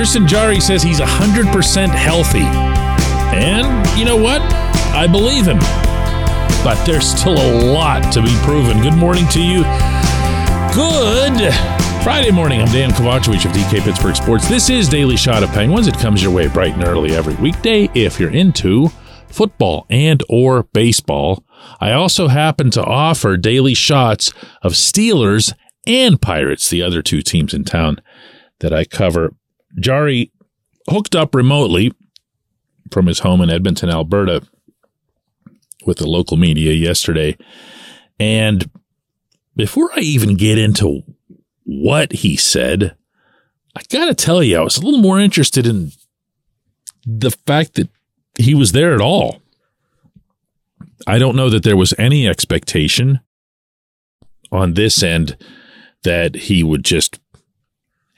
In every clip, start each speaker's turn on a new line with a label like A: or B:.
A: Tristan Jarry says he's 100% healthy. And you know what? I believe him. But there's still a lot to be proven. Good morning to you. Good Friday morning. I'm Dejan Kovacevic of DK Pittsburgh Sports. This is Daily Shot of Penguins. It comes your way bright and early every weekday if you're into football and or baseball. I also happen to offer daily shots of Steelers and Pirates, the other two teams in town that I cover. Jarry hooked up remotely from his home in Edmonton, Alberta, with the local media yesterday. And before I even get into what he said, I got to tell you, I was a little more interested in the fact that he was there at all. I don't know that there was any expectation on this end that he would just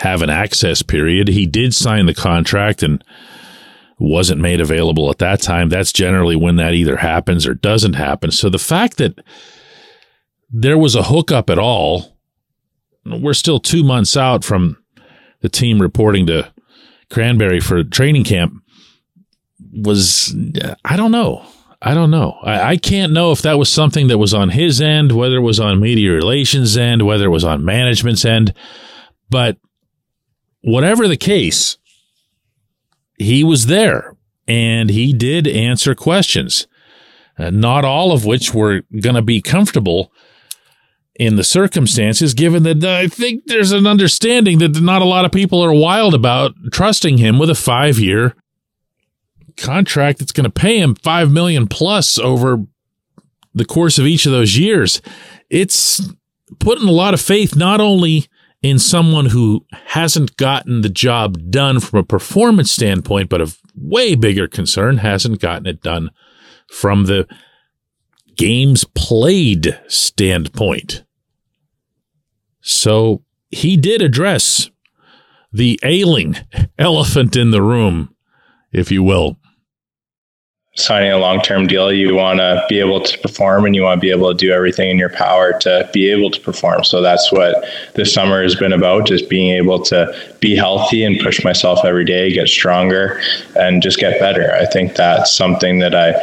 A: have an access period. He did sign the contract and wasn't made available at that time. That's generally when that either happens or doesn't happen. So the fact that there was a hookup at all, we're still two months out from the team reporting to Cranberry for training camp was, I don't know. I don't know. I, I, can't know if that was something that was on his end, whether it was on media relations end, whether it was on management's end. But whatever the case, he was there and he did answer questions, uh, not all of which were going to be comfortable in the circumstances, given that I think there's an understanding that not a lot of people are wild about trusting him with a five year contract that's going to pay him five million plus over the course of each of those years. It's putting a lot of faith not only in someone who hasn't gotten the job done from a performance standpoint, but a way bigger concern hasn't gotten it done from the games played standpoint. So he did address the ailing elephant in the room, if you will
B: signing a long term deal, you want to be able to perform and you want to be able to do everything in your power to be able to perform. So that's what this summer has been about just being able to be healthy and push myself every day, get stronger, and just get better. I think that's something that I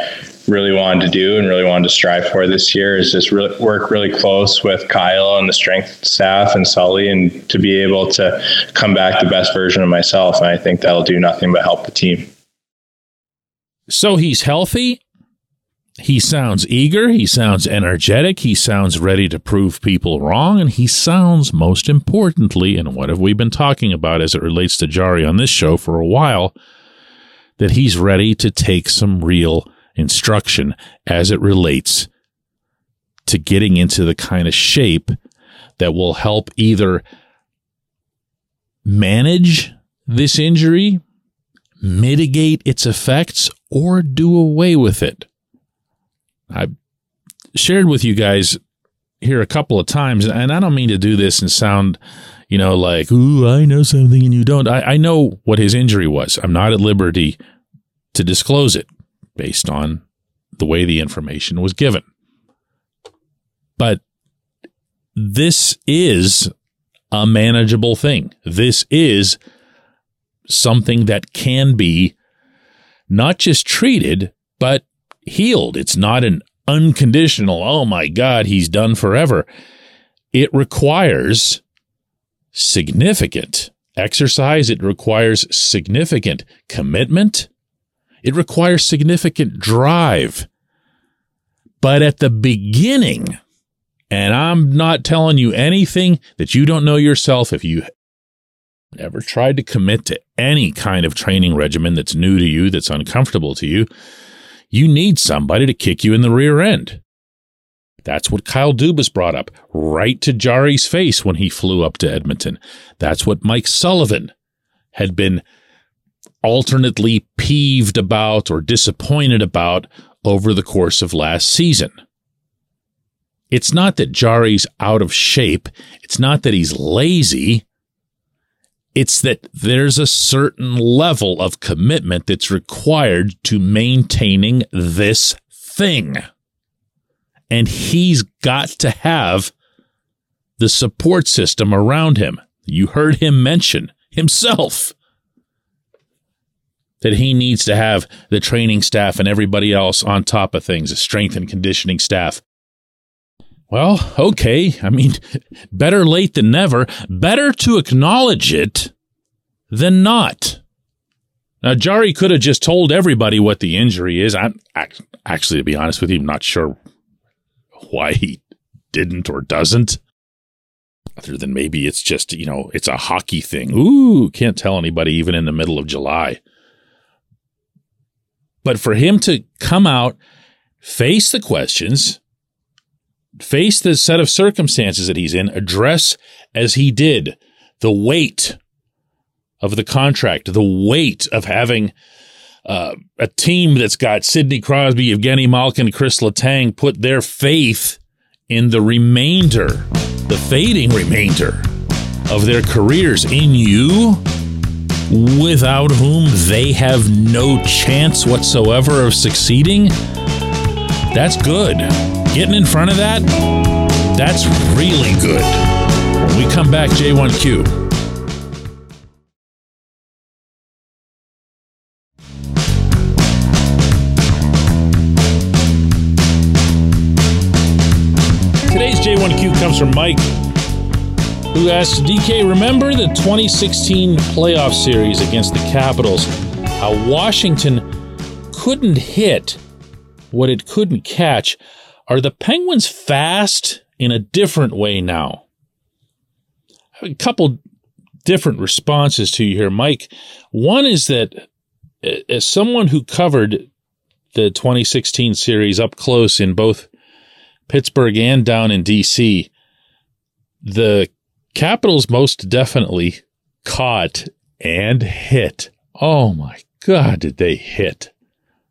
B: really wanted to do and really wanted to strive for this year is just work really close with Kyle and the strength staff and Sully and to be able to come back the best version of myself. And I think that'll do nothing but help the team.
A: So he's healthy. He sounds eager. He sounds energetic. He sounds ready to prove people wrong. And he sounds, most importantly, and what have we been talking about as it relates to Jarry on this show for a while, that he's ready to take some real instruction as it relates to getting into the kind of shape that will help either manage this injury, mitigate its effects, or do away with it. I shared with you guys here a couple of times, and I don't mean to do this and sound, you know, like, ooh, I know something and you don't. I, I know what his injury was. I'm not at liberty to disclose it based on the way the information was given. But this is a manageable thing. This is something that can be not just treated, but healed. It's not an unconditional, oh my God, he's done forever. It requires significant exercise. It requires significant commitment. It requires significant drive. But at the beginning, and I'm not telling you anything that you don't know yourself if you ever tried to commit to any kind of training regimen that's new to you, that's uncomfortable to you, you need somebody to kick you in the rear end. That's what Kyle Dubas brought up right to Jarry's face when he flew up to Edmonton. That's what Mike Sullivan had been alternately peeved about or disappointed about over the course of last season. It's not that Jarry's out of shape. It's not that he's lazy. It's that there's a certain level of commitment that's required to maintaining this thing. And he's got to have the support system around him. You heard him mention himself. that he needs to have the training staff and everybody else on top of things, a strength and conditioning staff. Well, okay. I mean, better late than never. Better to acknowledge it than not. Now, Jarry could have just told everybody what the injury is. I'm actually, to be honest with you, I'm not sure why he didn't or doesn't. Other than maybe it's just, you know, it's a hockey thing. Ooh, can't tell anybody even in the middle of July. But for him to come out, face the questions, face the set of circumstances that he's in, address as he did the weight of the contract, the weight of having uh, a team that's got Sidney Crosby, Evgeny Malkin, Chris Letang put their faith in the remainder, the fading remainder of their careers in you, without whom they have no chance whatsoever of succeeding. That's good. Getting in front of that, that's really good. When we come back, J1Q. Today's J1Q comes from Mike, who asks DK, remember the 2016 playoff series against the Capitals? How Washington couldn't hit what it couldn't catch are the Penguins fast in a different way now? A couple different responses to you here, Mike. One is that uh, as someone who covered the 2016 series up close in both Pittsburgh and down in DC, the Capitals most definitely caught and hit. Oh my God, did they hit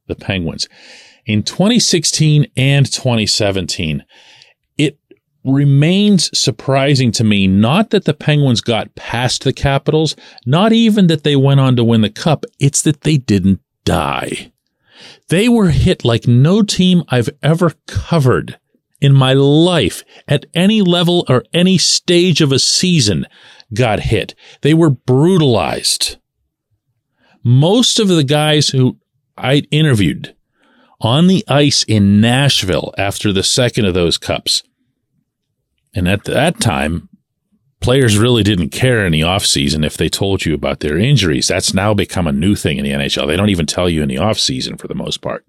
A: the Penguins? In 2016 and 2017, it remains surprising to me not that the Penguins got past the Capitals, not even that they went on to win the Cup, it's that they didn't die. They were hit like no team I've ever covered in my life at any level or any stage of a season got hit. They were brutalized. Most of the guys who I interviewed on the ice in Nashville after the second of those cups. And at that time, players really didn't care in the offseason if they told you about their injuries. That's now become a new thing in the NHL. They don't even tell you in the offseason for the most part.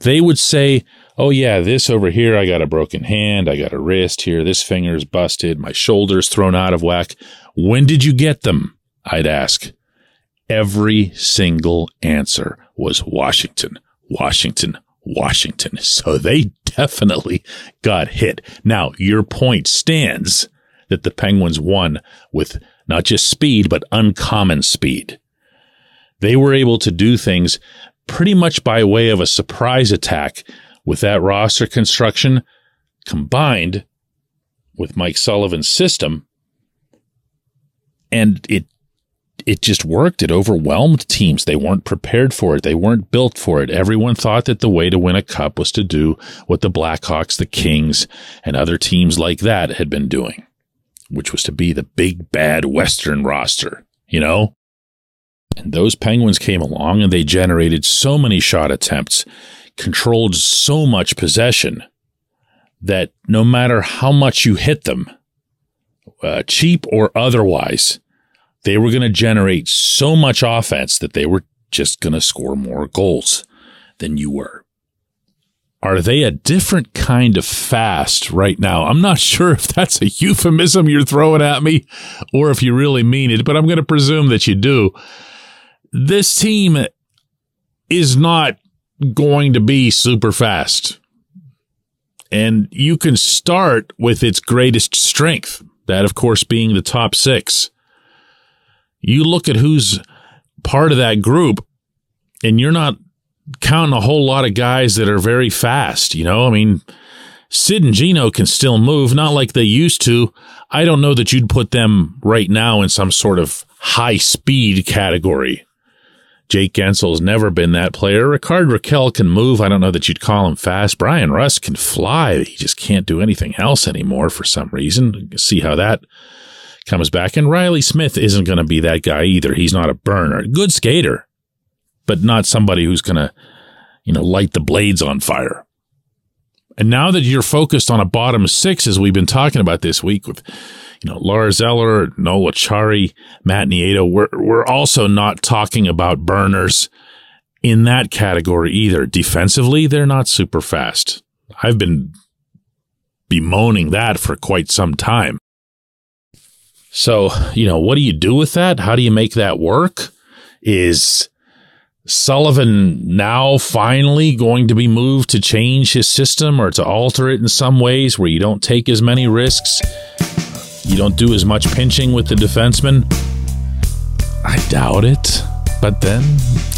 A: They would say, Oh, yeah, this over here, I got a broken hand. I got a wrist here. This finger's busted. My shoulder's thrown out of whack. When did you get them? I'd ask. Every single answer was Washington, Washington, Washington. So they definitely got hit. Now, your point stands that the Penguins won with not just speed, but uncommon speed. They were able to do things pretty much by way of a surprise attack with that roster construction combined with Mike Sullivan's system. And it it just worked. It overwhelmed teams. They weren't prepared for it. They weren't built for it. Everyone thought that the way to win a cup was to do what the Blackhawks, the Kings, and other teams like that had been doing, which was to be the big bad Western roster, you know? And those Penguins came along and they generated so many shot attempts, controlled so much possession that no matter how much you hit them, uh, cheap or otherwise, they were going to generate so much offense that they were just going to score more goals than you were. Are they a different kind of fast right now? I'm not sure if that's a euphemism you're throwing at me or if you really mean it, but I'm going to presume that you do. This team is not going to be super fast. And you can start with its greatest strength, that, of course, being the top six you look at who's part of that group and you're not counting a whole lot of guys that are very fast, you know? I mean, Sid and Gino can still move, not like they used to. I don't know that you'd put them right now in some sort of high speed category. Jake Guentzel's never been that player. Rickard Rakell can move. I don't know that you'd call him fast. Bryan Rust can fly. He just can't do anything else anymore for some reason. See how that comes back. And Reilly Smith isn't going to be that guy either. He's not a burner. Good skater, but not somebody who's going to, you know, light the blades on fire. And now that you're focused on a bottom six, as we've been talking about this week with, you know, Lars Eller, Noel Acciari, Matt Nieto, we're, we're also not talking about burners in that category either. Defensively, they're not super fast. I've been bemoaning that for quite some time. So, you know, what do you do with that? How do you make that work? Is Sullivan now finally going to be moved to change his system or to alter it in some ways where you don't take as many risks? You don't do as much pinching with the defenseman? I doubt it. But then,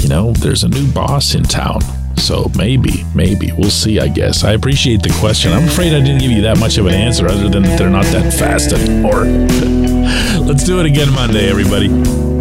A: you know, there's a new boss in town. So maybe, maybe. We'll see, I guess. I appreciate the question. I'm afraid I didn't give you that much of an answer other than that they're not that fast anymore. Let's do it again Monday, everybody.